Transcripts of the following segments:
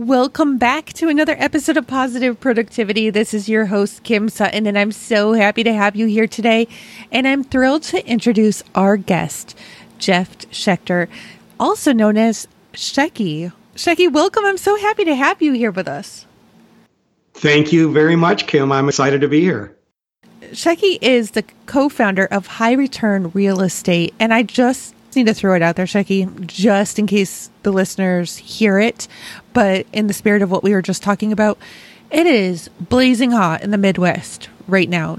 Welcome back to another episode of Positive Productivity. This is your host, Kim Sutton, and I'm so happy to have you here today. And I'm thrilled to introduce our guest, Jeff Schechter, also known as Shecky. Shecky, welcome. I'm so happy to have you here with us. Thank you very much, Kim. I'm excited to be here. Shecky is the co founder of High Return Real Estate, and I just need to throw it out there, Shecky, just in case the listeners hear it. But in the spirit of what we were just talking about, it is blazing hot in the Midwest right now.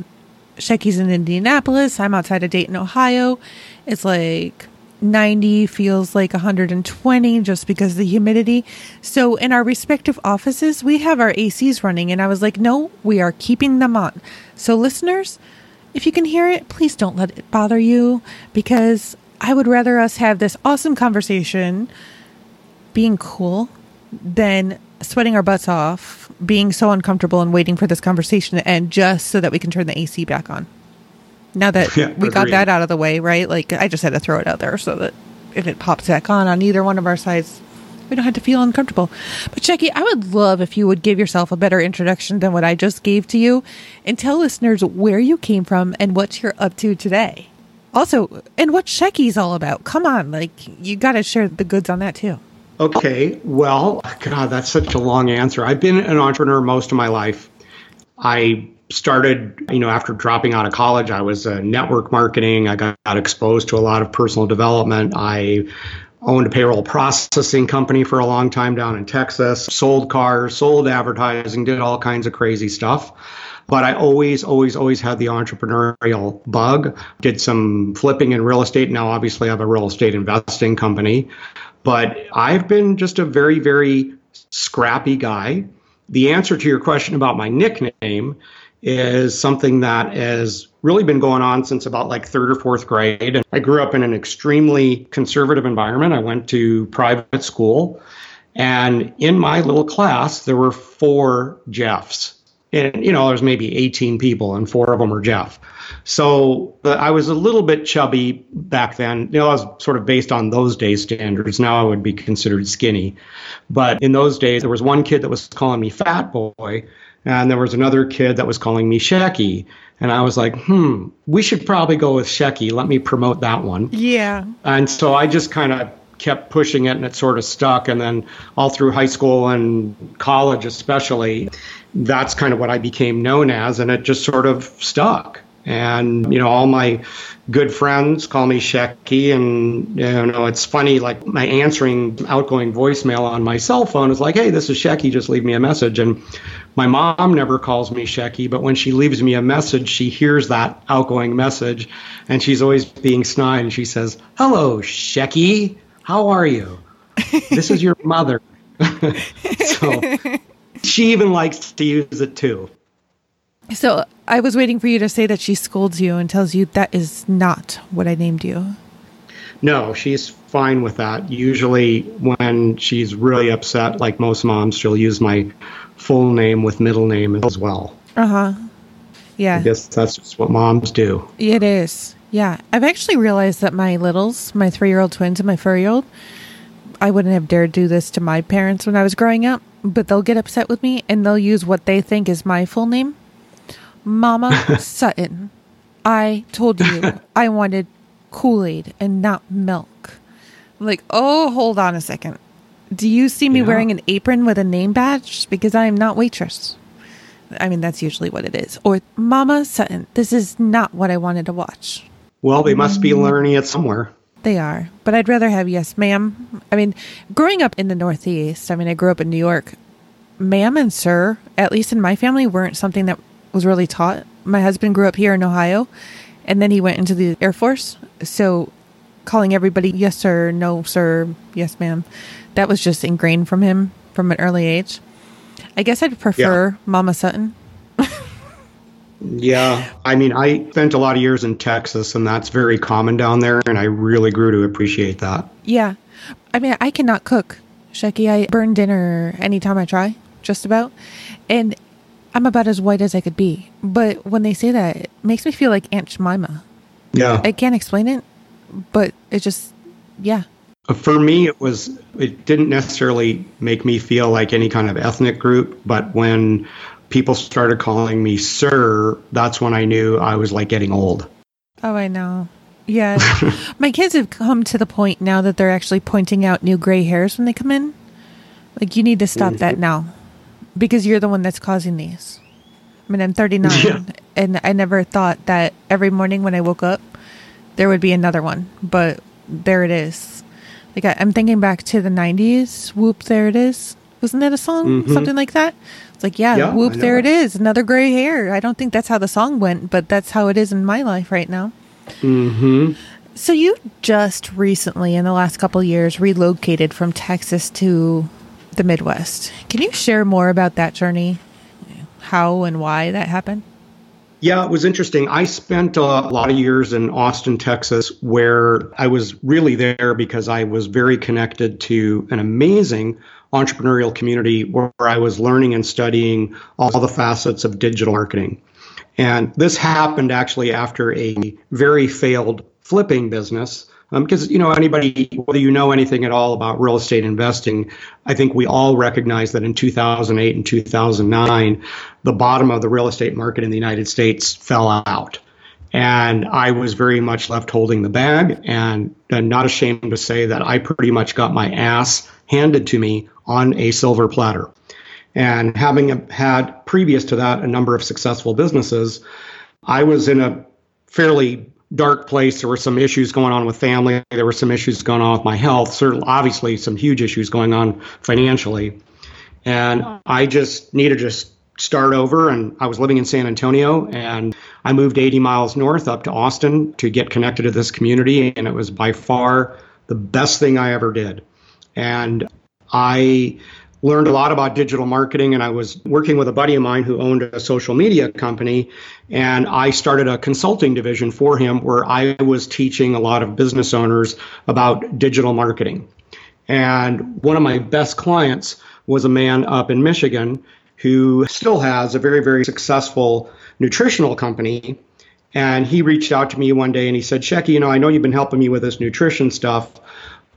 Shecky's in Indianapolis. I'm outside of Dayton, Ohio. It's like 90 feels like 120 just because of the humidity. So in our respective offices, we have our ACs running and I was like, "No, we are keeping them on." So listeners, if you can hear it, please don't let it bother you because I would rather us have this awesome conversation being cool than sweating our butts off, being so uncomfortable and waiting for this conversation to end just so that we can turn the AC back on. Now that yeah, we got that out of the way, right? Like I just had to throw it out there so that if it pops back on on either one of our sides, we don't have to feel uncomfortable. But Shecky, I would love if you would give yourself a better introduction than what I just gave to you and tell listeners where you came from and what you're up to today. Also, and what Shecky's all about. Come on, like you got to share the goods on that too. Okay, well, God, that's such a long answer. I've been an entrepreneur most of my life. I started, you know, after dropping out of college, I was a network marketing. I got exposed to a lot of personal development. I owned a payroll processing company for a long time down in Texas, sold cars, sold advertising, did all kinds of crazy stuff. But I always, always, always had the entrepreneurial bug. Did some flipping in real estate. Now, obviously, I have a real estate investing company. But I've been just a very, very scrappy guy. The answer to your question about my nickname is something that has really been going on since about like third or fourth grade. And I grew up in an extremely conservative environment. I went to private school. And in my little class, there were four Jeffs. And, you know, there's maybe 18 people, and four of them are Jeff. So I was a little bit chubby back then. You know, I was sort of based on those days standards. Now I would be considered skinny. But in those days, there was one kid that was calling me fat boy, and there was another kid that was calling me Shecky. And I was like, hmm, we should probably go with Shecky. Let me promote that one. Yeah. And so I just kind of kept pushing it and it sort of stuck. And then all through high school and college, especially, that's kind of what I became known as. And it just sort of stuck. And, you know, all my good friends call me Shecky. And, you know, it's funny, like my answering outgoing voicemail on my cell phone is like, hey, this is Shecky, just leave me a message. And my mom never calls me Shecky, but when she leaves me a message, she hears that outgoing message and she's always being snide. And she says, hello, Shecky, how are you? This is your mother. so she even likes to use it too. So I was waiting for you to say that she scolds you and tells you that is not what I named you. No, she's fine with that. Usually, when she's really upset, like most moms, she'll use my full name with middle name as well. Uh huh. Yeah. I guess that's just what moms do. It is. Yeah. I've actually realized that my littles, my three year old twins and my four year old, I wouldn't have dared do this to my parents when I was growing up, but they'll get upset with me and they'll use what they think is my full name. Mama Sutton, I told you I wanted Kool Aid and not milk. I'm like, oh, hold on a second. Do you see me yeah. wearing an apron with a name badge? Because I am not waitress. I mean, that's usually what it is. Or Mama Sutton, this is not what I wanted to watch. Well, they must be mm. learning it somewhere. They are. But I'd rather have yes, ma'am. I mean, growing up in the Northeast, I mean, I grew up in New York. Ma'am and sir, at least in my family, weren't something that was really taught. My husband grew up here in Ohio, and then he went into the Air Force. So calling everybody yes, sir, no, sir, yes, ma'am, that was just ingrained from him from an early age. I guess I'd prefer yeah. Mama Sutton. Yeah. I mean, I spent a lot of years in Texas, and that's very common down there, and I really grew to appreciate that. Yeah. I mean, I cannot cook, Shecky. I burn dinner anytime I try, just about. And I'm about as white as I could be. But when they say that, it makes me feel like Aunt Jemima. Yeah. I can't explain it, but it just, yeah. Uh, for me, it was, it didn't necessarily make me feel like any kind of ethnic group, but when people started calling me sir, that's when I knew I was like getting old. Oh, I know. Yeah. My kids have come to the point now that they're actually pointing out new gray hairs when they come in. Like, you need to stop that mm. now because you're the one that's causing these. I mean, I'm 39 Yeah. and I never thought that every morning when I woke up, there would be another one, but there it is. Like, I, I'm thinking back to the 90s. Whoop, there it is. Wasn't that a song? Something like that? It's like, yeah, Mm-hmm. Yeah, whoop, there it is. Another gray hair. I don't think that's how the song went, but that's how it is in my life right now. hmm So you just recently, in the last couple years, relocated from Texas to the Midwest. Can you share more about that journey? How and why that happened? Yeah, it was interesting. I spent a lot of years in Austin, Texas, where I was really there because I was very connected to an amazing entrepreneurial community where I was learning and studying all the facets of digital marketing. And this happened actually after a very failed flipping business. Um, because, you know, anybody, whether you know anything at all about real estate investing, I think we all recognize that in 2008 and 2009, the bottom of the real estate market in the United States fell out. And I was very much left holding the bag and, and not ashamed to say that I pretty much got my ass handed to me on a silver platter. And having had previous to that a number of successful businesses, I was in a fairly dark place. There were some issues going on with family. There were some issues going on with my health. Certainly, obviously, some huge issues going on financially. And I just needed to just start over. And I was living in San Antonio, and I moved 80 miles north up to Austin to get connected to this community. And it was by far the best thing I ever did. And I learned a lot about digital marketing and I was working with a buddy of mine who owned a social media company and I started a consulting division for him where I was teaching a lot of business owners about digital marketing. And one of my best clients was a man up in Michigan who still has a very very successful nutritional company and he reached out to me one day and he said, "Shecky, you know, I know you've been helping me with this nutrition stuff,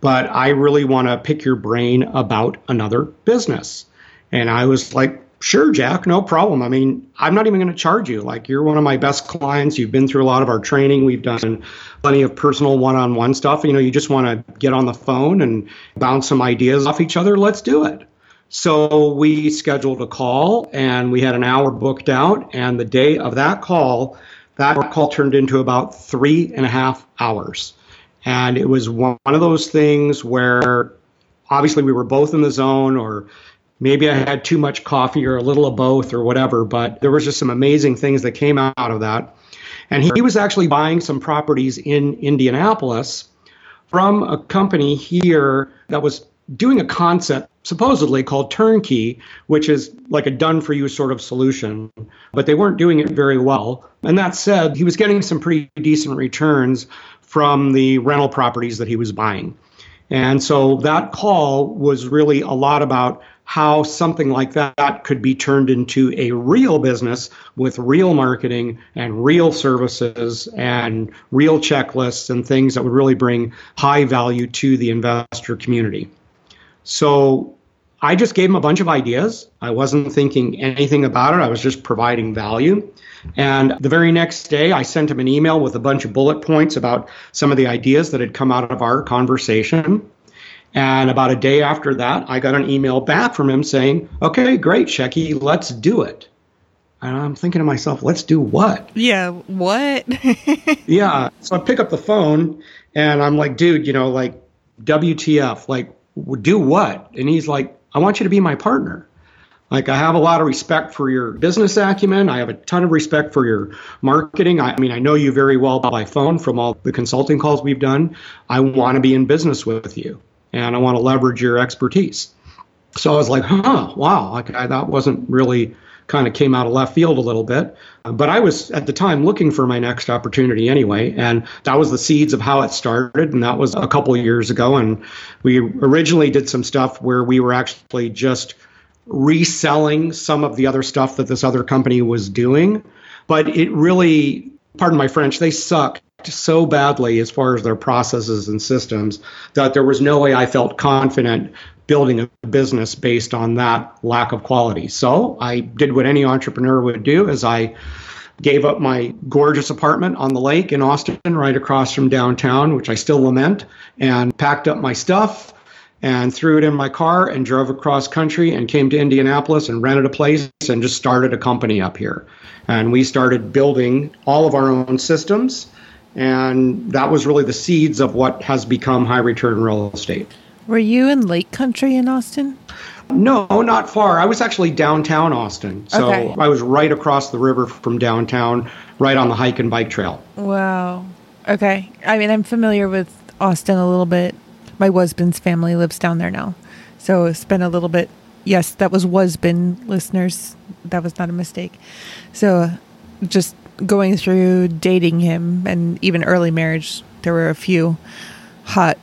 but I really want to pick your brain about another business. And I was like, sure, Jack, no problem. I mean, I'm not even going to charge you. Like, you're one of my best clients. You've been through a lot of our training. We've done plenty of personal one on one stuff. You know, you just want to get on the phone and bounce some ideas off each other. Let's do it. So we scheduled a call and we had an hour booked out. And the day of that call, that call turned into about three and a half hours. And it was one of those things where obviously we were both in the zone, or maybe I had too much coffee or a little of both or whatever, but there was just some amazing things that came out of that. And he was actually buying some properties in Indianapolis from a company here that was doing a concept supposedly called turnkey, which is like a done for you sort of solution, but they weren't doing it very well. And that said, he was getting some pretty decent returns from the rental properties that he was buying. And so that call was really a lot about how something like that could be turned into a real business with real marketing and real services and real checklists and things that would really bring high value to the investor community. So I just gave him a bunch of ideas. I wasn't thinking anything about it. I was just providing value. And the very next day, I sent him an email with a bunch of bullet points about some of the ideas that had come out of our conversation. And about a day after that, I got an email back from him saying, Okay, great, Shecky, let's do it. And I'm thinking to myself, let's do what? Yeah, what? Yeah. So I pick up the phone and I'm like, dude, you know, like, WTF, like, do what? And he's like, I want you to be my partner. Like, I have a lot of respect for your business acumen. I have a ton of respect for your marketing. I, mean, I know you very well by phone from all the consulting calls we've done. I want to be in business with you and I want to leverage your expertise. So I was like, huh, wow, like I, that wasn't really kind of came out of left field a little bit. But I was at the time looking for my next opportunity anyway, and that was the seeds of how it started. And that was a couple of years ago. And we originally did some stuff where we were actually just reselling some of the other stuff that this other company was doing. But it really, pardon my French, they sucked so badly as far as their processes and systems that there was no way I felt confident building a business based on that lack of quality. So I did what any entrepreneur would do is I gave up my gorgeous apartment on the lake in Austin right across from downtown, which I still lament, and packed up my stuff and threw it in my car and drove across country and came to Indianapolis and rented a place and just started a company up here. And we started building all of our own systems and that was really the seeds of what has become high return real estate. Were you in Lake Country in Austin? No, not far. I was actually downtown Austin. So okay. I was right across the river from downtown, right on the hike and bike trail. Wow. Okay. I mean, I'm familiar with Austin a little bit. My husband's family lives down there now. So it's been a little bit. Yes, that was Wasbin listeners. That was not a mistake. So just going through dating him and even early marriage, there were a few hot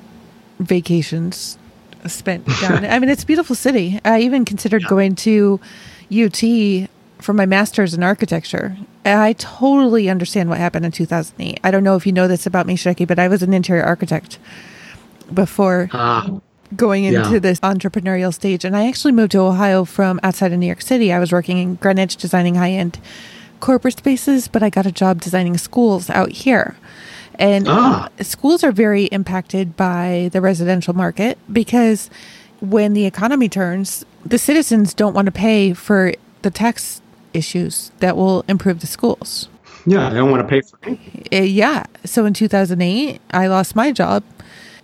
vacations spent down. I mean, it's a beautiful city. I even considered yeah. going to UT for my master's in architecture. I totally understand what happened in 2008. I don't know if you know this about me, Shecky, but I was an interior architect before uh, going into yeah. this entrepreneurial stage. And I actually moved to Ohio from outside of New York City. I was working in Greenwich designing high end corporate spaces, but I got a job designing schools out here. And ah. schools are very impacted by the residential market because when the economy turns, the citizens don't want to pay for the tax issues that will improve the schools. Yeah, they don't want to pay for it. Uh, yeah. So in 2008, I lost my job,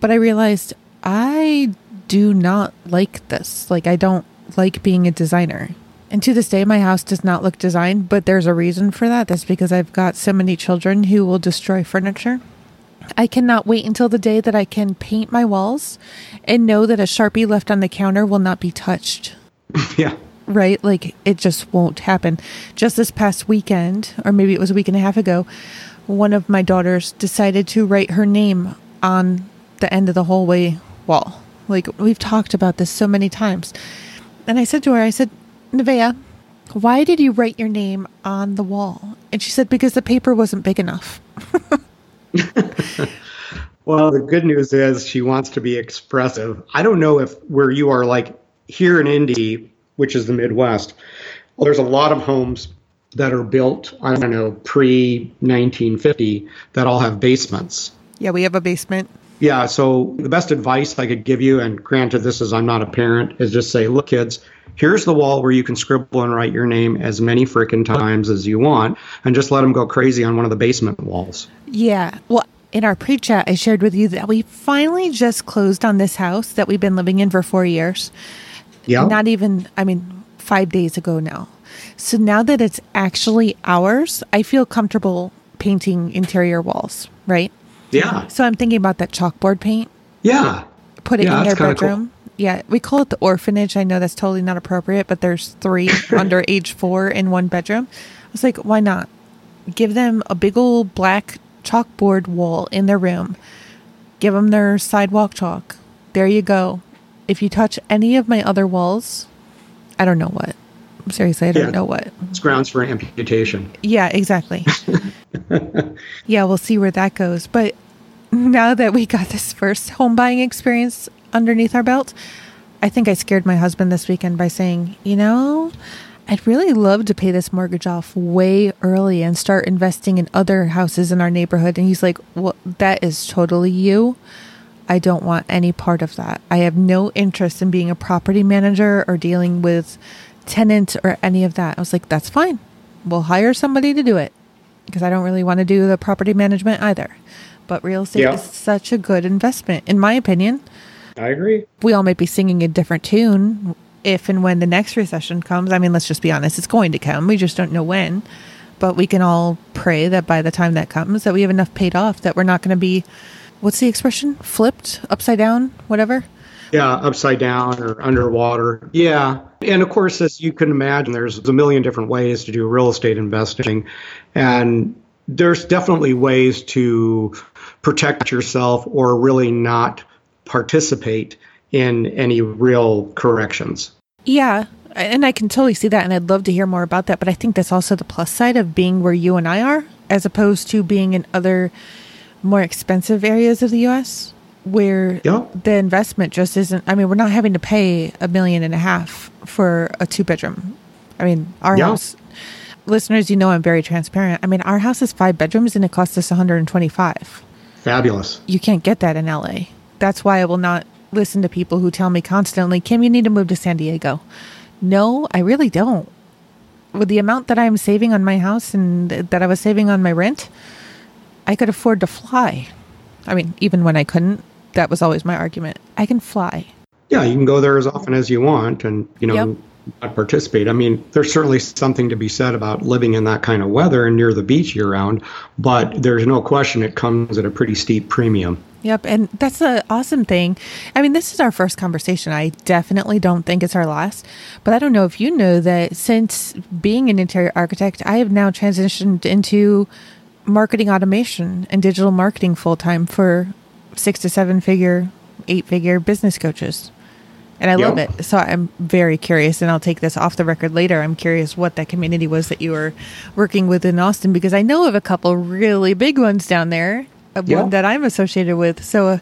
but I realized I do not like this. Like, I don't like being a designer. And to this day, my house does not look designed, but there's a reason for that. That's because I've got so many children who will destroy furniture. I cannot wait until the day that I can paint my walls and know that a Sharpie left on the counter will not be touched. Yeah. Right? Like it just won't happen. Just this past weekend, or maybe it was a week and a half ago, one of my daughters decided to write her name on the end of the hallway wall. Like we've talked about this so many times. And I said to her, I said, Nevaeh, why did you write your name on the wall? And she said, because the paper wasn't big enough. well, the good news is she wants to be expressive. I don't know if where you are like here in Indy, which is the Midwest, well, there's a lot of homes that are built, I don't know, pre 1950 that all have basements. Yeah, we have a basement. Yeah, so the best advice I could give you, and granted, this is I'm not a parent, is just say, look, kids, here's the wall where you can scribble and write your name as many freaking times as you want, and just let them go crazy on one of the basement walls. Yeah. Well, in our pre chat, I shared with you that we finally just closed on this house that we've been living in for four years. Yeah. Not even, I mean, five days ago now. So now that it's actually ours, I feel comfortable painting interior walls, right? Yeah. So I'm thinking about that chalkboard paint. Yeah. Put it yeah, in their bedroom. Cool. Yeah, we call it the orphanage. I know that's totally not appropriate, but there's three under age four in one bedroom. I was like, why not? Give them a big old black chalkboard wall in their room. Give them their sidewalk chalk. There you go. If you touch any of my other walls, I don't know what. Seriously, I don't yeah, know what. It's grounds for amputation. Yeah, exactly. yeah, we'll see where that goes. But now that we got this first home buying experience underneath our belt, I think I scared my husband this weekend by saying, you know, I'd really love to pay this mortgage off way early and start investing in other houses in our neighborhood. And he's like, well, that is totally you. I don't want any part of that. I have no interest in being a property manager or dealing with tenant or any of that. I was like, that's fine. We'll hire somebody to do it because I don't really want to do the property management either. But real estate yeah. is such a good investment, in my opinion. I agree. We all might be singing a different tune if and when the next recession comes. I mean, let's just be honest, it's going to come. We just don't know when. But we can all pray that by the time that comes that we have enough paid off that we're not going to be what's the expression? Flipped, upside down, whatever. Yeah, upside down or underwater. Yeah. And of course, as you can imagine, there's a million different ways to do real estate investing. And there's definitely ways to protect yourself or really not participate in any real corrections. Yeah. And I can totally see that. And I'd love to hear more about that. But I think that's also the plus side of being where you and I are, as opposed to being in other more expensive areas of the US where Yep. the investment just isn't. I mean, we're not having to pay a million and a half for a two bedroom. I mean, our house, listeners, you know, I'm very transparent. I mean, our house is five bedrooms and it cost us 125. Fabulous. You can't get that in LA. That's why I will not listen to people who tell me constantly, Kim, you need to move to San Diego. No, I really don't. With the amount that I'm saving on my house and that I was saving on my rent, I could afford to fly. I mean, even when I couldn't, that was always my argument. I can fly. Yeah, you can go there as often as you want and, you know, Yep. not participate. I mean, there's certainly something to be said about living in that kind of weather and near the beach year round, but there's no question it comes at a pretty steep premium. Yep, and that's the awesome thing. I mean, this is our first conversation. I definitely don't think it's our last, but I don't know if you know that since being an interior architect, I have now transitioned into marketing automation and digital marketing full time for six to seven figure, eight figure business coaches. And I love it. So I'm very curious, and I'll take this off the record later. I'm curious what that community was that you were working with in Austin because I know of a couple really big ones down there, Yeah. one that I'm associated with. So uh,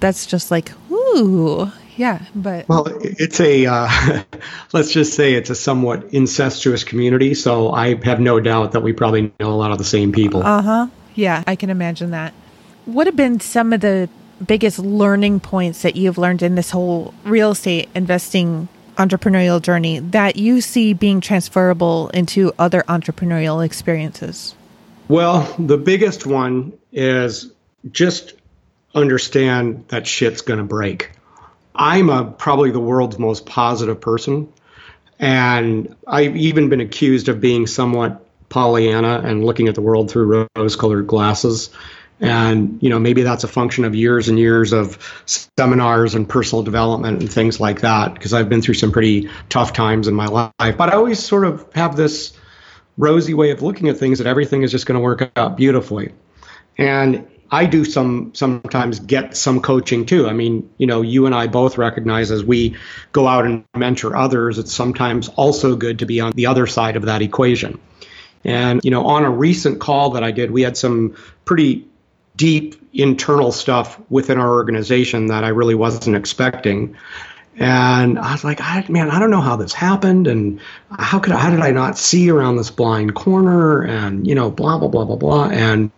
that's just like, ooh, yeah. But Well, it's a, uh, let's just say it's a somewhat incestuous community, so I have no doubt that we probably know a lot of the same people. Uh huh. Yeah, I can imagine that. What have been some of the biggest learning points that you've learned in this whole real estate investing entrepreneurial journey that you see being transferable into other entrepreneurial experiences? Well, the biggest one is just understand that shit's going to break. I'm a, probably the world's most positive person. And I've even been accused of being somewhat Pollyanna and looking at the world through rose colored glasses. And, you know, maybe that's a function of years and years of seminars and personal development and things like that, because I've been through some pretty tough times in my life. But I always sort of have this rosy way of looking at things that everything is just going to work out beautifully. And I do some sometimes get some coaching too. I mean, you know, you and I both recognize as we go out and mentor others, it's sometimes also good to be on the other side of that equation. And, you know, on a recent call that I did, we had some pretty deep internal stuff within our organization that I really wasn't expecting. And I was like, I, man, I don't know how this happened, and how could how did I not see around this blind corner, and you know, blah blah blah blah blah. And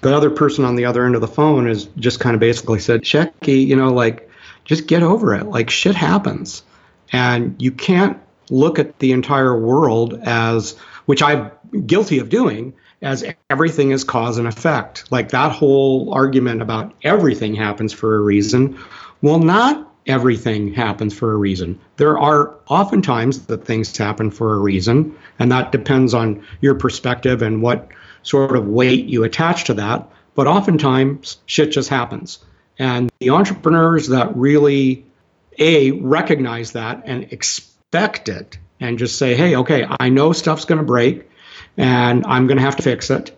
the other person on the other end of the phone is just kind of basically said, Shecky, you know, like just get over it. Like shit happens, and you can't look at the entire world as, which I'm guilty of doing, as everything is cause and effect. Like that whole argument about everything happens for a reason. Well, not everything happens for a reason. There are oftentimes that things happen for a reason, and that depends on your perspective and what sort of weight you attach to that. But oftentimes, shit just happens. And the entrepreneurs that really, A, recognize that and expect it and just say, hey, okay, I know stuff's going to break and I'm going to have to fix it.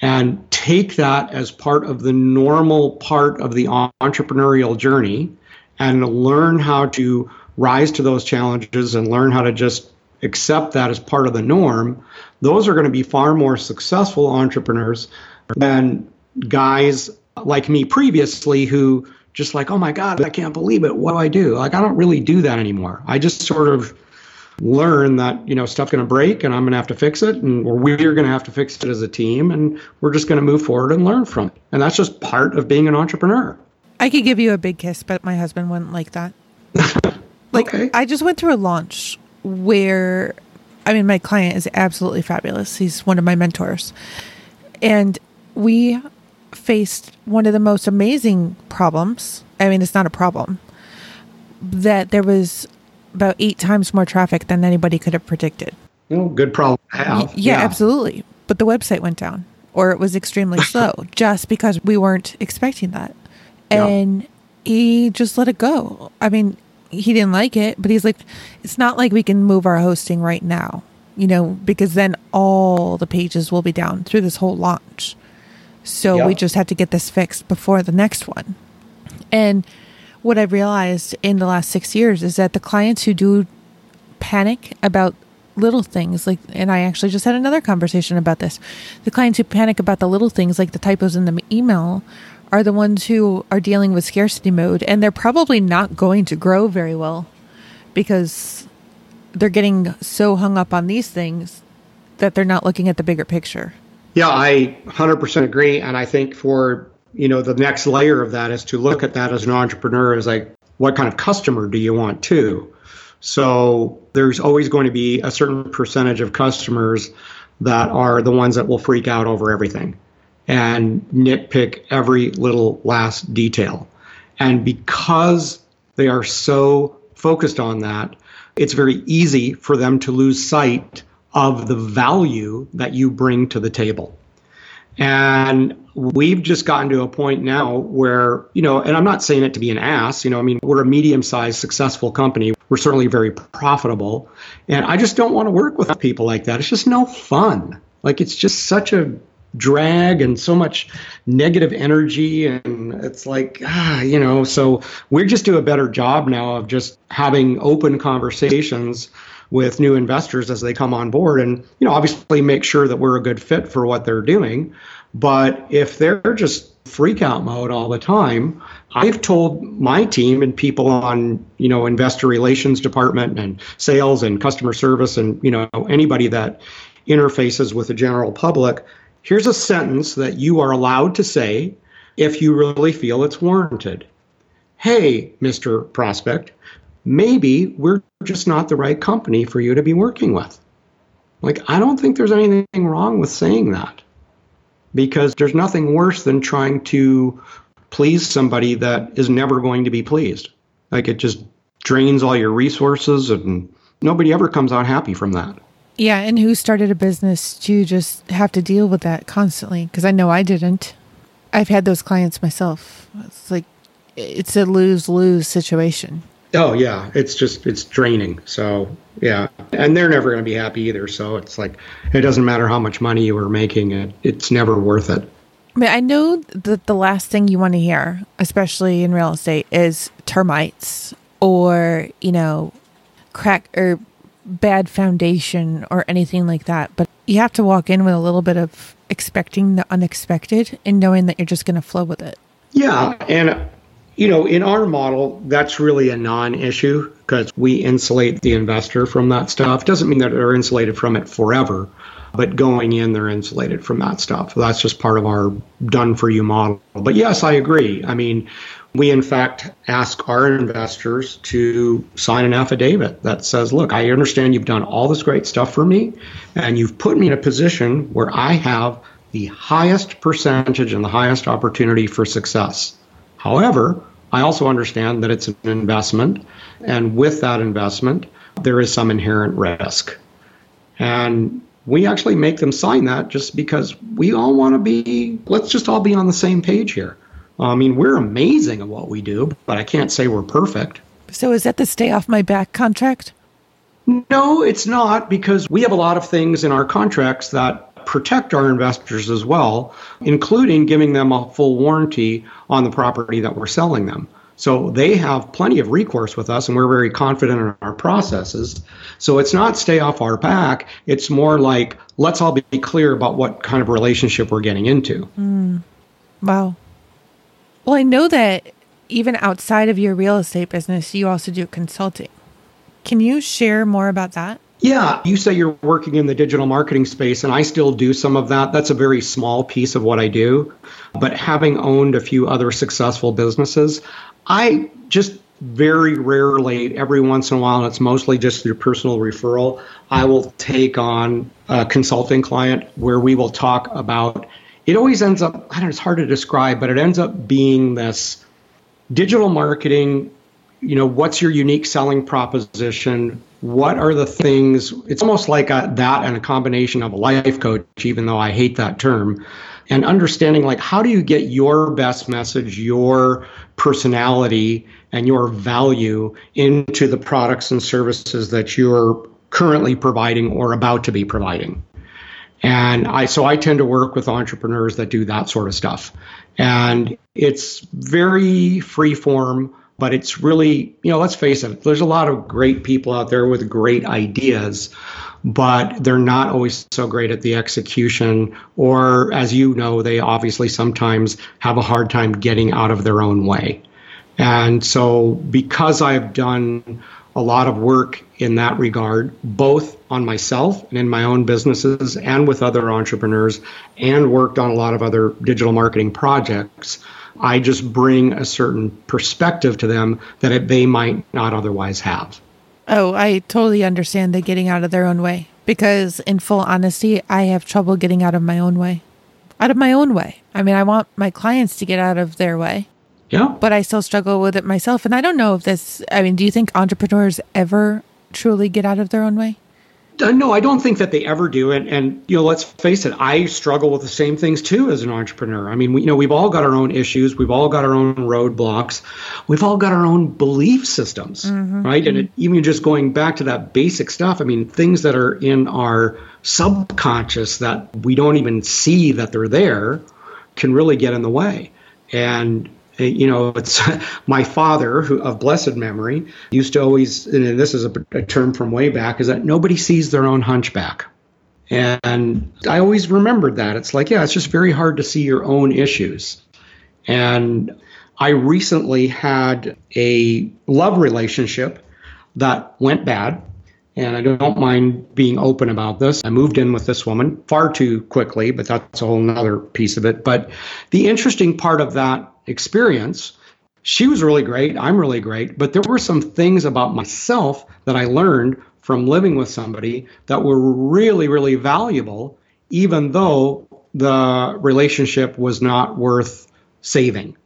And take that as part of the normal part of the entrepreneurial journey and learn how to rise to those challenges and learn how to just accept that as part of the norm, those are going to be far more successful entrepreneurs than guys like me previously who just like, oh my God, I can't believe it. What do I do? Like, I don't really do that anymore. I just sort of learn that, you know, stuff's going to break and I'm going to have to fix it. And we're going to have to fix it as a team. And we're just going to move forward and learn from it. And that's just part of being an entrepreneur. I could give you a big kiss, but my husband wouldn't like that. like Okay. I just went through a launch where I mean my client is absolutely fabulous. He's one of my mentors. And we faced one of the most amazing problems. I mean it's not a problem. That there was about 8 times more traffic than anybody could have predicted. Well, good problem to have. Yeah, absolutely. But the website went down or it was extremely slow just because we weren't expecting that. Yeah. And he just let it go. I mean, he didn't like it, but he's like, it's not like we can move our hosting right now, you know, because then all the pages will be down through this whole launch. So we just have to get this fixed before the next one. And what I've realized in the last six years is that the clients who do panic about little things like and i actually just had another conversation about this the clients who panic about the little things like the typos in the email are the ones who are dealing with scarcity mode and they're probably not going to grow very well because they're getting so hung up on these things that they're not looking at the bigger picture Yeah, I 100% agree. And I think for, you know, the next layer of that is to look at that as an entrepreneur as like, what kind of customer do you want too? So there's always going to be a certain percentage of customers that are the ones that will freak out over everything and nitpick every little last detail. And because they are so focused on that, it's very easy for them to lose sight of the value that you bring to the table. And we've just gotten to a point now where, you know, and I'm not saying it to be an ass, you know, I mean, we're a medium sized successful company. We're certainly very profitable. And I just don't want to work with people like that. It's just no fun. Like, it's just such a drag and so much negative energy. And it's like, ah, you know, so we just do a better job now of just having open conversations with new investors as they come on board and you know obviously make sure that we're a good fit for what they're doing but if they're just freak out mode all the time i've told my team and people on you know investor relations department and sales and customer service and you know anybody that interfaces with the general public here's a sentence that you are allowed to say if you really feel it's warranted hey mr prospect maybe we're just not the right company for you to be working with. Like, I don't think there's anything wrong with saying that because there's nothing worse than trying to please somebody that is never going to be pleased. Like, it just drains all your resources and nobody ever comes out happy from that. yeah and who started a business to just have to deal with that constantly because i know i didn't i've had those clients myself it's like it's a lose-lose situation Oh yeah, it's just it's draining. So yeah, and they're never going to be happy either. So it's like it doesn't matter how much money you were making, it it's never worth it. I mean, I know that the last thing you want to hear, especially in real estate, is termites or, you know, crack or bad foundation or anything like that. But you have to walk in with a little bit of expecting the unexpected and knowing that you're just going to flow with it. Yeah, and you know, in our model, that's really a non-issue because we insulate the investor from that stuff. Doesn't mean that they're insulated from it forever, but going in, they're insulated from that stuff. That's just part of our done-for-you model. But yes, I agree. I mean, we in fact ask our investors to sign an affidavit that says, "Look, I understand you've done all this great stuff for me, and you've put me in a position where I have the highest percentage and the highest opportunity for success." However, I also understand that it's an investment, and with that investment, there is some inherent risk. And we actually make them sign that just because we all want to be, let's just all be on the same page here. I mean, we're amazing at what we do, but I can't say we're perfect. So is that the stay off my back contract? No, it's not because we have a lot of things in our contracts that protect our investors as well, including giving them a full warranty on the property that we're selling them. So they have plenty of recourse with us, and we're very confident in our processes. So it's not stay off our back. It's more like let's all be clear about what kind of relationship we're getting into. Hmm. Wow. Well, I know that even outside of your real estate business, you also do consulting. Can you share more about that? Yeah, you say you're working in the digital marketing space, and I still do some of that. That's a very small piece of what I do. But having owned a few other successful businesses, I just very rarely, every once in a while, and it's mostly just through personal referral, I will take on a consulting client where we will talk about it always ends up, I don't know, it's hard to describe, but it ends up being this digital marketing you know what's your unique selling proposition what are the things it's almost like a, that and a combination of a life coach even though i hate that term and understanding like how do you get your best message, your personality, and your value into the products and services that you're currently providing or about to be providing. And I so I tend to work with entrepreneurs that do that sort of stuff. And it's very free form, but it's really, you know, let's face it, there's a lot of great people out there with great ideas, but they're not always so great at the execution. Or, as you know, they obviously sometimes have a hard time getting out of their own way. And so, because I've done a lot of work in that regard, both on myself and in my own businesses and with other entrepreneurs, and worked on a lot of other digital marketing projects. I just bring a certain perspective to them that they might not otherwise have. Oh, I totally understand the getting out of their own way because, in full honesty, I have trouble getting out of my own way. Out of my own way. I mean, I want my clients to get out of their way. Yeah. But I still struggle with it myself. And I don't know if this, I mean, do you think entrepreneurs ever truly get out of their own way? Uh, no, I don't think that they ever do. And, and you know, let's face it, I struggle with the same things too as an entrepreneur. I mean, we, you know, we've all got our own issues, we've all got our own roadblocks, we've all got our own belief systems, mm-hmm. right? And it, even just going back to that basic stuff, I mean, things that are in our subconscious that we don't even see that they're there can really get in the way. And Eh, you know, it's my father, who of blessed memory, used to always, and this is a, a term from way back, is that nobody sees their own hunchback. And I always remembered that. It's like, yeah, it's just very hard to see your own issues. And I recently had a love relationship that went bad. And I don't mind being open about this. I moved in with this woman far too quickly, but that's a whole other piece of it. But the interesting part of that experience. She was really great. I'm really great. But there were some things about myself that I learned from living with somebody that were really, really valuable, even though the relationship was not worth saving.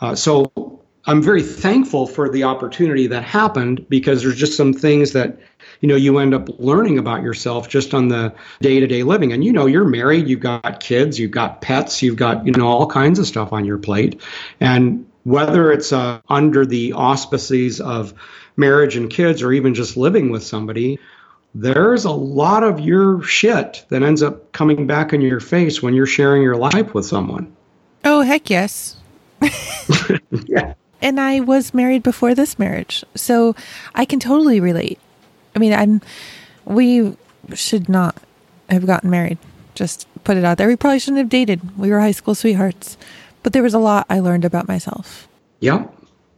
Uh, so I'm very thankful for the opportunity that happened because there's just some things that you know you end up learning about yourself just on the day-to-day living. And you know you're married you've got kids you've got pets you've got you know all kinds of stuff on your plate. And whether it's uh, under the auspices of marriage and kids or even just living with somebody there's a lot of your shit that ends up coming back in your face when you're sharing your life with someone. Oh heck yes. Yeah and I was married before this marriage. So I can totally relate. I mean, I'm we should not have gotten married. Just put it out there. We probably shouldn't have dated. We were high school sweethearts. But there was a lot I learned about myself. Yeah.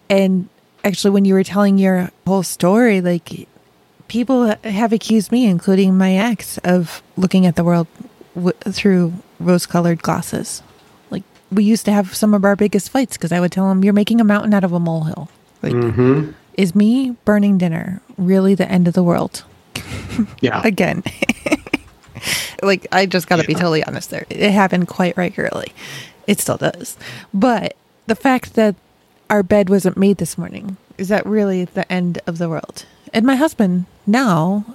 And actually when you were telling your whole story, like people have accused me, including my ex, of looking at the world w- through rose-colored glasses we used to have some of our biggest fights because I would tell him, "You're making a mountain out of a molehill." Like, mm-hmm. is me burning dinner really the end of the world? Yeah. Again. like I just got to yeah. be totally honest there. It happened quite regularly. It still does. But the fact that our bed wasn't made this morning is that really the end of the world? And my husband now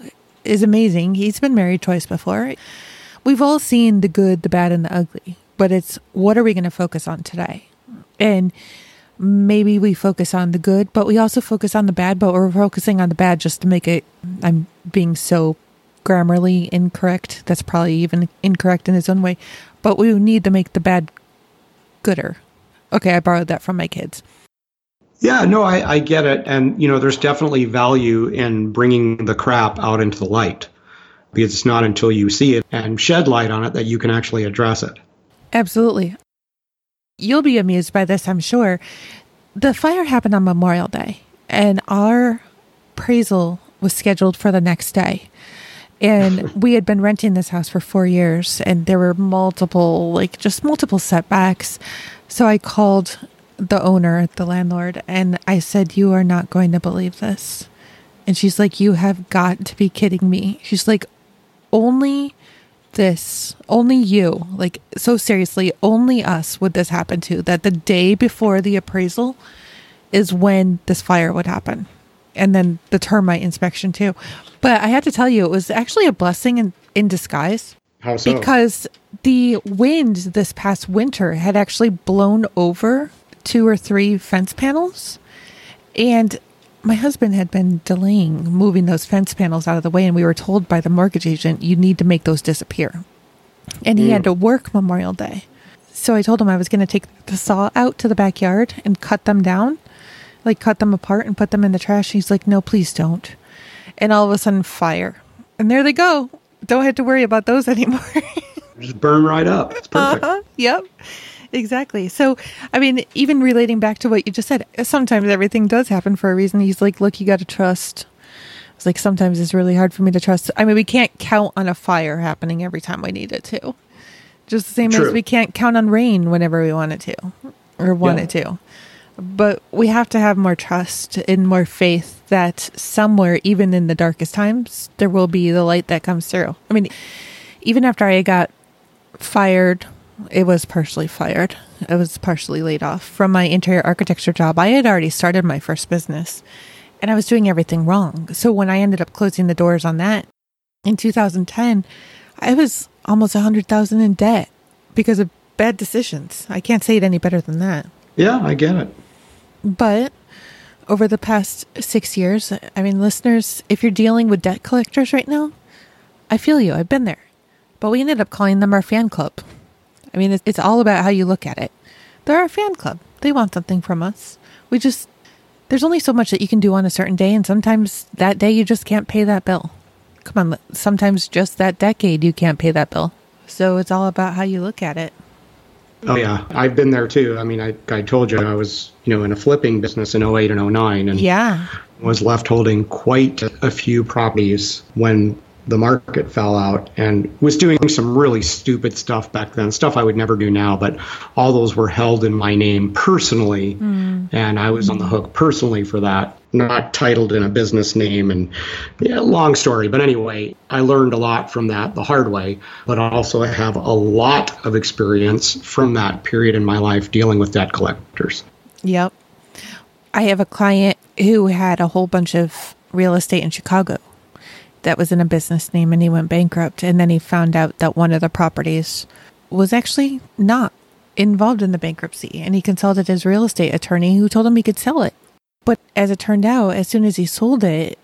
is amazing. He's been married twice before. We've all seen the good, the bad, and the ugly but it's what are we going to focus on today? And maybe we focus on the good, but we also focus on the bad, but we're focusing on the bad just to make it. I'm being so grammarly incorrect. That's probably even incorrect in its own way, but we need to make the bad gooder. Okay, I borrowed that from my kids. Yeah, no, I, I get it. And, you know, there's definitely value in bringing the crap out into the light because it's not until you see it and shed light on it that you can actually address it. Absolutely. You'll be amused by this, I'm sure. The fire happened on Memorial Day, and our appraisal was scheduled for the next day. And we had been renting this house for four years, and there were multiple, like, just multiple setbacks. So I called the owner, the landlord, and I said, You are not going to believe this. And she's like, You have got to be kidding me. She's like, Only this only you like so seriously only us would this happen to that the day before the appraisal is when this fire would happen. And then the termite inspection too. But i had to tell you it was actually a blessing in, in disguise. How so? Because the wind this past winter had actually blown over two or three fence panels. And my husband had been delaying moving those fence panels out of the way, and we were told by the mortgage agent, you need to make those disappear. And he had to work Memorial Day. So I told him I was going to take the saw out to the backyard and cut them down, like cut them apart and put them in the trash. He's like, no, please don't. And all of a sudden, fire. And there they go. Don't have to worry about those anymore. Just burn right up. It's perfect. Uh-huh. Yep. Exactly. So, I mean, even relating back to what you just said, sometimes everything does happen for a reason. He's like, look, you got to trust. It's like sometimes it's really hard for me to trust. I mean, we can't count on a fire happening every time we need it to. Just the same True. as we can't count on rain whenever we want it to or want Yeah. it to. But we have to have more trust and more faith that somewhere, even in the darkest times, there will be the light that comes through. I mean, even after I got fired, it was partially fired. I was partially laid off from my interior architecture job. I had already started my first business and I was doing everything wrong. So when I ended up closing the doors on that in 2010, I was almost a hundred thousand in debt because of bad decisions. I can't say it any better than that. Yeah, I get it. But over the past six years, I mean, listeners, if you're dealing with debt collectors right now, I feel you. I've been there. But we ended up calling them our fan club. I mean, it's, it's all about how you look at it. They're our fan club. They want something from us. We just, there's only so much that you can do on a certain day. And sometimes that day you just can't pay that bill. Come on, sometimes just that decade you can't pay that bill. So it's all about how you look at it. Oh yeah, I've been there too. I mean, I, I told you I was, you know, in a flipping business in 08 and 09 and Yeah. was left holding quite a few properties when the market fell out and was doing some really stupid stuff back then, stuff I would never do now, but all those were held in my name personally. Mm. And I was on the hook personally for that, not titled in a business name. And yeah, long story. But anyway, I learned a lot from that the hard way, but also I have a lot of experience from that period in my life dealing with debt collectors. Yep. I have a client who had a whole bunch of real estate in Chicago that was in a business name and he went bankrupt. And then he found out that one of the properties was actually not involved in the bankruptcy. And he consulted his real estate attorney who told him he could sell it. But as it turned out, as soon as he sold it,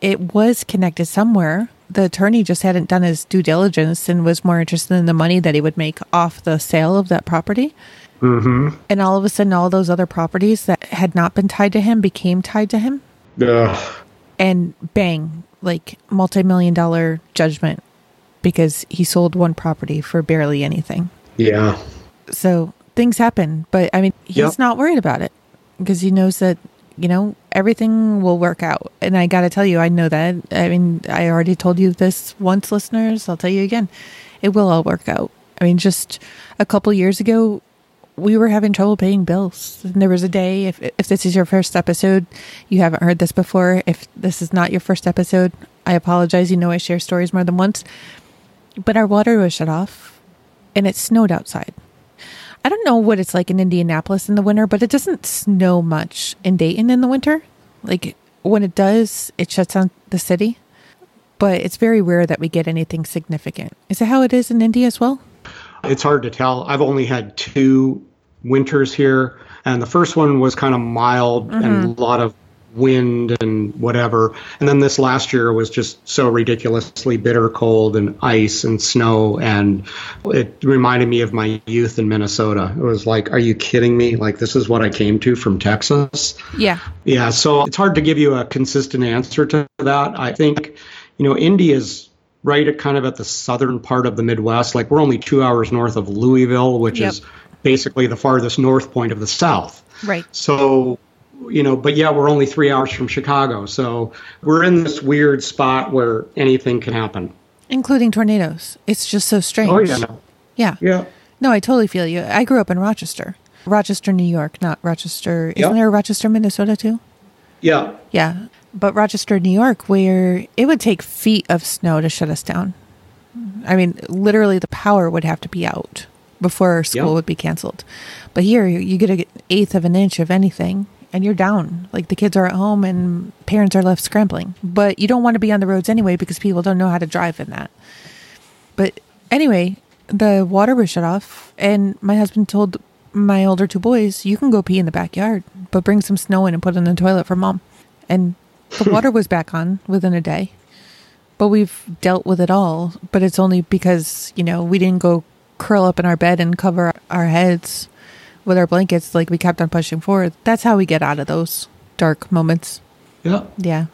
it was connected somewhere. The attorney just hadn't done his due diligence and was more interested in the money that he would make off the sale of that property. Mm-hmm. And all of a sudden, all those other properties that had not been tied to him became tied to him. Ugh. And bang, like multi million dollar judgment because he sold one property for barely anything. Yeah. So things happen. But I mean, he's Yep. not worried about it because he knows that, you know, everything will work out. And I got to tell you, I know that. I mean, I already told you this once, listeners. I'll tell you again. It will all work out. I mean, just a couple years ago, we were having trouble paying bills. And there was a day, if, if this is your first episode, you haven't heard this before. If this is not your first episode, I apologize. You know, I share stories more than once. But our water was shut off and it snowed outside. I don't know what it's like in Indianapolis in the winter, but it doesn't snow much in Dayton in the winter. Like when it does, it shuts down the city. But it's very rare that we get anything significant. Is it how it is in Indy as well? It's hard to tell. I've only had two winters here, and the first one was kind of mild and mm-hmm. a lot of wind and whatever. And then this last year was just so ridiculously bitter cold and ice and snow. And it reminded me of my youth in Minnesota. It was like, are you kidding me? Like, this is what I came to from Texas. Yeah. Yeah, so it's hard to give you a consistent answer to that. I think, you know, Indy's right at kind of at the southern part of the Midwest. Like we're only two hours north of Louisville, which Yep. is basically the farthest north point of the South. Right. So, you know, but yeah, we're only three hours from Chicago. So we're in this weird spot where anything can happen. Including tornadoes. It's just so strange. Oh, yeah. Yeah. Yeah. No, I totally feel you. I grew up in Rochester. Rochester, New York, not Rochester. Isn't Yep. there a Rochester, Minnesota too? Yeah. Yeah. But Rochester, New York, where it would take feet of snow to shut us down. I mean, literally the power would have to be out before school Yeah. would be canceled. But here, you- you get an eighth of an inch of anything and you're down. Like the kids are at home and parents are left scrambling. But you don't want to be on the roads anyway because people don't know how to drive in that. But anyway, the water was shut off, and my husband told my older two boys, "You can go pee in the backyard, but bring some snow in and put it in the toilet for mom." And the water was back on within a day. But we've dealt with it all. But it's only because you know we didn't go curl up in our bed and cover our heads with our blankets. Like we kept on pushing forward. That's how we get out of those dark moments. Yeah. Yeah.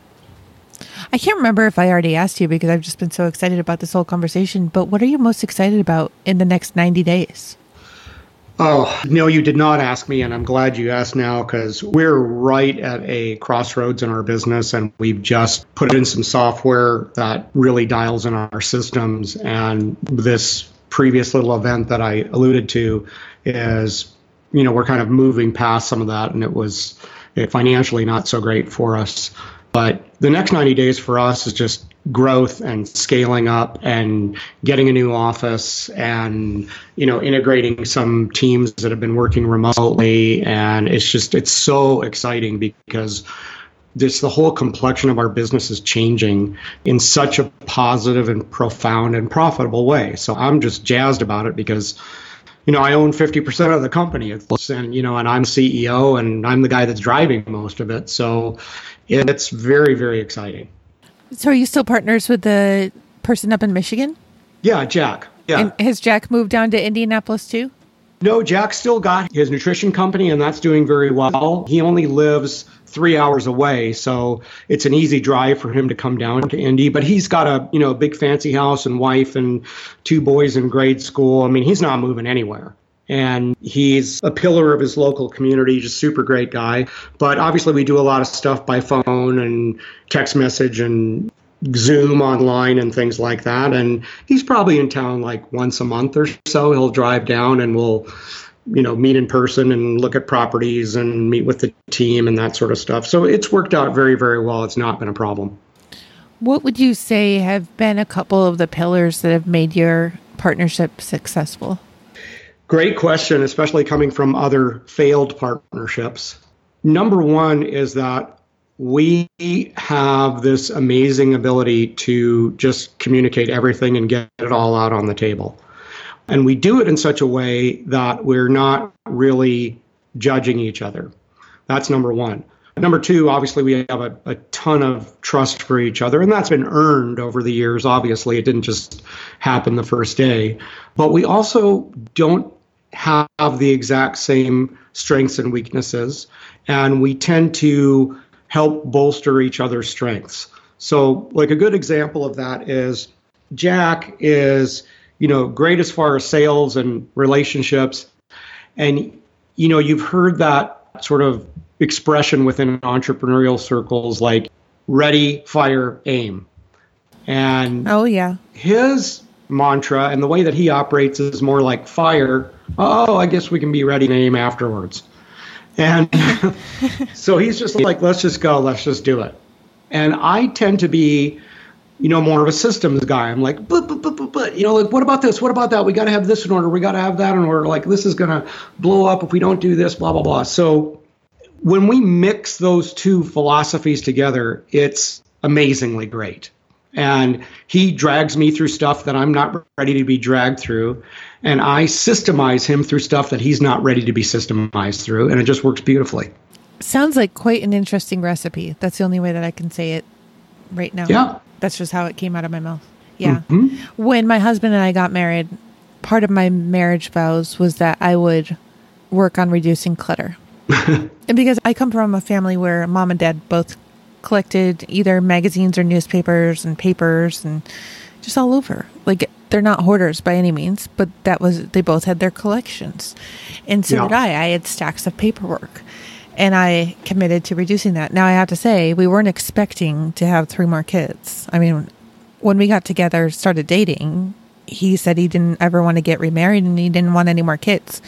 I can't remember if I already asked you because I've just been so excited about this whole conversation. But what are you most excited about in the next 90 days? Oh, no, you did not ask me, and I'm glad you asked now because we're right at a crossroads in our business, and we've just put in some software that really dials in our systems. And this previous little event that I alluded to is, you know, we're kind of moving past some of that, and it was financially not so great for us. But the next 90 days for us is just growth and scaling up and getting a new office and you know integrating some teams that have been working remotely and it's just it's so exciting because this the whole complexion of our business is changing in such a positive and profound and profitable way so i'm just jazzed about it because you know, I own 50% of the company and, you know, and I'm CEO and I'm the guy that's driving most of it. So it's very, very exciting. So are you still partners with the person up in Michigan? Yeah, Jack. Yeah. And has Jack moved down to Indianapolis too? No, Jack still got his nutrition company and that's doing very well. He only lives three hours away, so it's an easy drive for him to come down to Indy. But he's got a you know big fancy house and wife and two boys in grade school. I mean, he's not moving anywhere. And he's a pillar of his local community, just super great guy. But obviously, we do a lot of stuff by phone and text message and Zoom online and things like that. And he's probably in town like once a month or so. He'll drive down and we'll you know meet in person and look at properties and meet with the team and that sort of stuff. So it's worked out very very well. It's not been a problem. What would you say have been a couple of the pillars that have made your partnership successful? Great question especially coming from other failed partnerships. Number one is that we have this amazing ability to just communicate everything and get it all out on the table and we do it in such a way that we're not really judging each other. That's number one. Number two, obviously, we have a, a, ton of trust for each other, and that's been earned over the years. Obviously, it didn't just happen the first day. But we also don't have the exact same strengths and weaknesses, and we tend to help bolster each other's strengths. So, like a good example of that is Jack is you know, great as far as sales and relationships. And, you know, you've heard that sort of expression within entrepreneurial circles like ready, fire, aim. And oh, yeah. His mantra and the way that he operates is more like fire. Oh, I guess we can be ready to aim afterwards. And so he's just like, let's just go, let's just do it. And I tend to be you know, more of a systems guy. I'm like, but, but, but, but, but, you know, like, what about this? What about that? We got to have this in order. We got to have that in order. Like, this is going to blow up if we don't do this, blah, blah, blah. So when we mix those two philosophies together, it's amazingly great. And he drags me through stuff that I'm not ready to be dragged through. And I systemize him through stuff that he's not ready to be systemized through. And it just works beautifully. Sounds like quite an interesting recipe. That's the only way that I can say it right now. Yeah. That's just how it came out of my mouth. Yeah. Mm-hmm. When my husband and I got married, part of my marriage vows was that I would work on reducing clutter. and because I come from a family where mom and dad both collected either magazines or newspapers and papers and just all over. Like they're not hoarders by any means, but that was they both had their collections. And so yeah. did I. I had stacks of paperwork and I committed to reducing that. Now I have to say, we weren't expecting to have three more kids. I mean, when we got together, started dating, he said he didn't ever want to get remarried and he didn't want any more kids.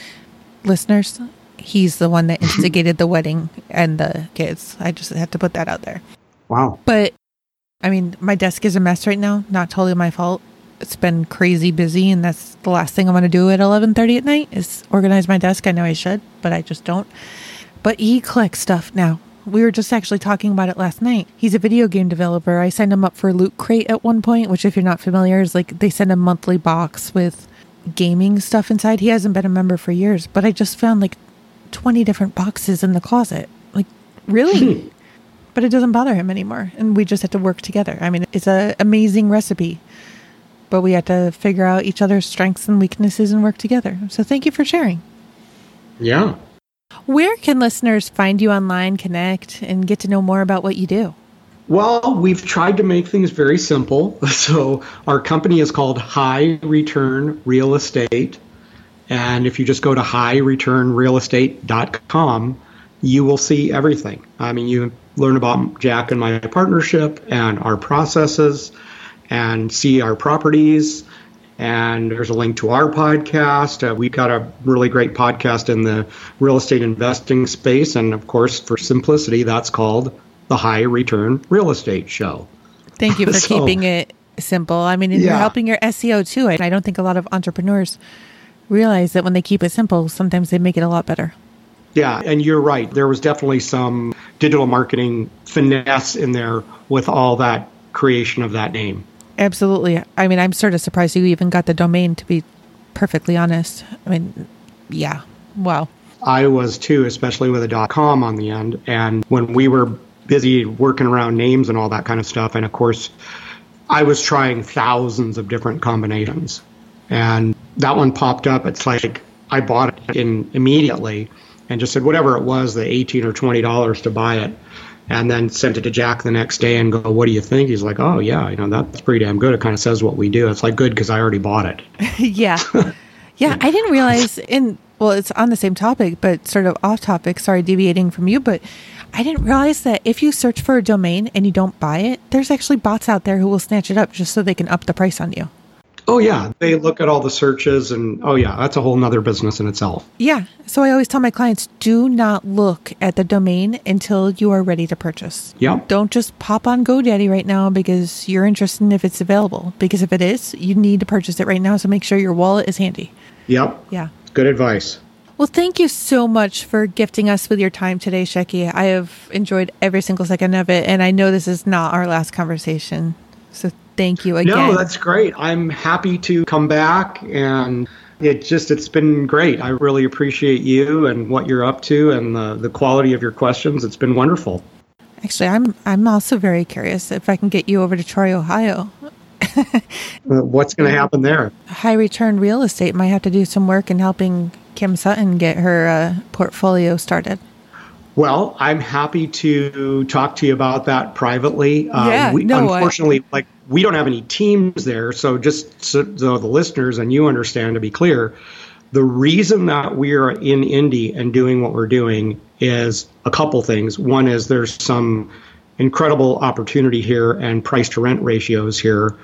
Listeners, he's the one that instigated the wedding and the kids. I just have to put that out there. Wow. But I mean, my desk is a mess right now. Not totally my fault. It's been crazy busy, and that's the last thing I want to do at eleven thirty at night is organize my desk. I know I should, but I just don't. But he collects stuff now. We were just actually talking about it last night. He's a video game developer. I signed him up for Loot Crate at one point, which, if you're not familiar, is like they send a monthly box with gaming stuff inside. He hasn't been a member for years, but I just found like 20 different boxes in the closet. Like, really? Hmm. but it doesn't bother him anymore. And we just have to work together. I mean, it's an amazing recipe, but we have to figure out each other's strengths and weaknesses and work together. So thank you for sharing. Yeah. Where can listeners find you online, connect, and get to know more about what you do? Well, we've tried to make things very simple. So our company is called High Return Real Estate. And if you just go to highreturnrealestate.com, you will see everything. I mean, you learn about Jack and my partnership and our processes and see our properties. And there's a link to our podcast. Uh, we've got a really great podcast in the real estate investing space. And of course, for simplicity, that's called the High Return Real Estate Show. Thank you for so, keeping it simple. I mean, yeah. you're helping your SEO too. I don't think a lot of entrepreneurs realize that when they keep it simple, sometimes they make it a lot better. Yeah, and you're right. There was definitely some digital marketing finesse in there with all that creation of that name. Absolutely. I mean, I'm sort of surprised you even got the domain, to be perfectly honest. I mean, yeah. Wow. I was too, especially with a .com on the end. And when we were busy working around names and all that kind of stuff, and of course, I was trying thousands of different combinations. And that one popped up. It's like I bought it in immediately and just said whatever it was, the eighteen or twenty dollars to buy it, and then sent it to Jack the next day and go, "What do you think?" He's like, "Oh yeah, you know that's pretty damn good. It kind of says what we do. It's like good because I already bought it." yeah, yeah. I didn't realize in well, it's on the same topic, but sort of off topic. Sorry, deviating from you, but I didn't realize that if you search for a domain and you don't buy it, there's actually bots out there who will snatch it up just so they can up the price on you. Oh yeah, they look at all the searches and oh yeah, that's a whole nother business in itself. Yeah. So I always tell my clients do not look at the domain until you are ready to purchase. Yeah. Don't just pop on GoDaddy right now because you're interested in if it's available. Because if it is, you need to purchase it right now. So make sure your wallet is handy. Yep. Yeah. Good advice. Well, thank you so much for gifting us with your time today, Shecky. I have enjoyed every single second of it, and I know this is not our last conversation. So thank you again. No, that's great. I'm happy to come back and it just it's been great. I really appreciate you and what you're up to and the, the quality of your questions. It's been wonderful. Actually, I'm I'm also very curious if I can get you over to Troy, Ohio. What's going to happen there? High return real estate might have to do some work in helping Kim Sutton get her uh, portfolio started. Well, I'm happy to talk to you about that privately. Um, yeah, we, no, unfortunately, I... like we don't have any teams there, so just so, so the listeners and you understand to be clear, the reason that we are in Indy and doing what we're doing is a couple things. One is there's some incredible opportunity here and price to rent ratios here.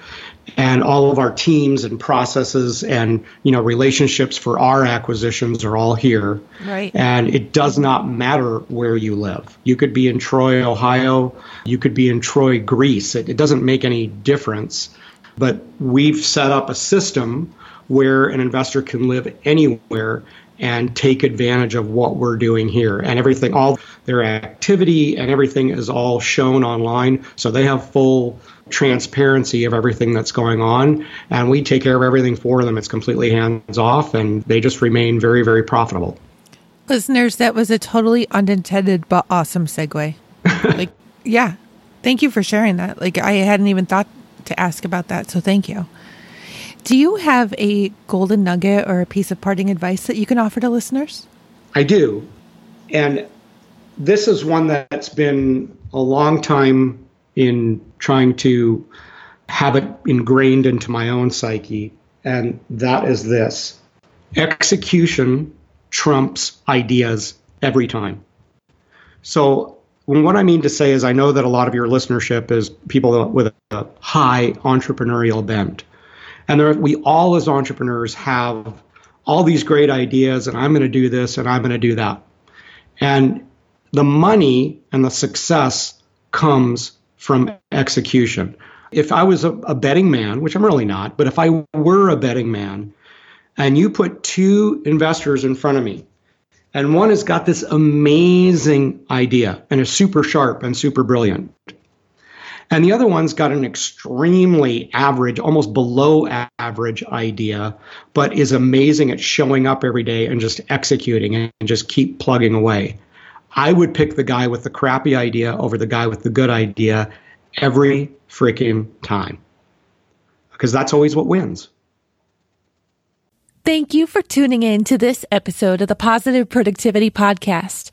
And all of our teams and processes and you know relationships for our acquisitions are all here. Right. And it does not matter where you live. You could be in troy ohio. You could be in troy greece. It, it doesn't make any difference. But we've set up a system where an investor can live anywhere and take advantage of what we're doing here and everything all their activity and everything is all shown online so they have full transparency of everything that's going on, and we take care of everything for them. It's completely hands off, and they just remain very, very profitable. Listeners, that was a totally unintended but awesome segue. like, yeah, thank you for sharing that. Like, I hadn't even thought to ask about that, so thank you. Do you have a golden nugget or a piece of parting advice that you can offer to listeners? I do. And this is one that's been a long time in trying to have it ingrained into my own psyche, and that is this execution trumps ideas every time. So, what I mean to say is, I know that a lot of your listenership is people with a high entrepreneurial bent. And there, we all, as entrepreneurs, have all these great ideas, and I'm going to do this and I'm going to do that. And the money and the success comes from execution. If I was a, a betting man, which I'm really not, but if I were a betting man, and you put two investors in front of me, and one has got this amazing idea and is super sharp and super brilliant. And the other one's got an extremely average, almost below average idea, but is amazing at showing up every day and just executing and just keep plugging away. I would pick the guy with the crappy idea over the guy with the good idea every freaking time because that's always what wins. Thank you for tuning in to this episode of the Positive Productivity Podcast.